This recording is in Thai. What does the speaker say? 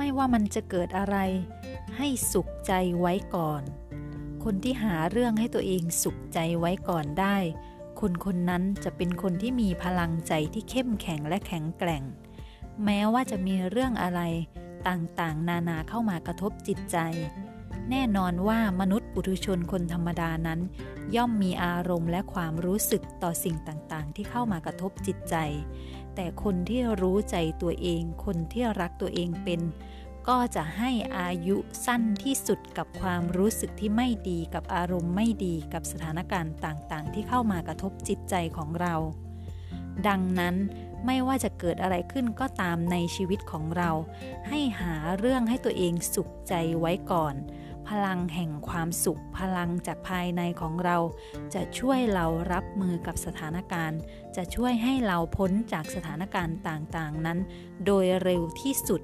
ไม่ว่ามันจะเกิดอะไร ให้สุขใจไว้ก่อน คนที่หาเรื่องให้ตัวเองสุขใจไว้ก่อนได้ คนคนนั้นจะเป็นคนที่มีพลังใจที่เข้มแข็งและแข็งแกร่ง แม้ว่าจะมีเรื่องอะไรต่างๆ นานาเข้ามากระทบจิตใจ แน่นอนว่ามนุษย์ปุถุชนคนธรรมดานั้น ย่อมมีอารมณ์และความรู้สึกต่อสิ่งต่างๆ ที่เข้ามากระทบจิตใจ แต่คนที่รู้ใจตัวเอง คนที่รักตัวเองเป็น ก็จะให้อายุสั้นที่สุดกับความรู้สึกที่ไม่ดีกับอารมณ์ไม่ดีกับสถานการณ์ต่างๆ ที่เข้ามากระทบจิตใจของเรา ดังนั้นไม่ว่าจะเกิดอะไรขึ้นก็ตามในชีวิตของเรา ให้หาเรื่องให้ตัวเองสุขใจไว้ก่อน พลังแห่งความสุข พลังจากภายในของเรา จะช่วยเรารับมือกับสถานการณ์ จะช่วยให้เราพ้นจากสถานการณ์ต่างๆนั้น โดยเร็วที่สุด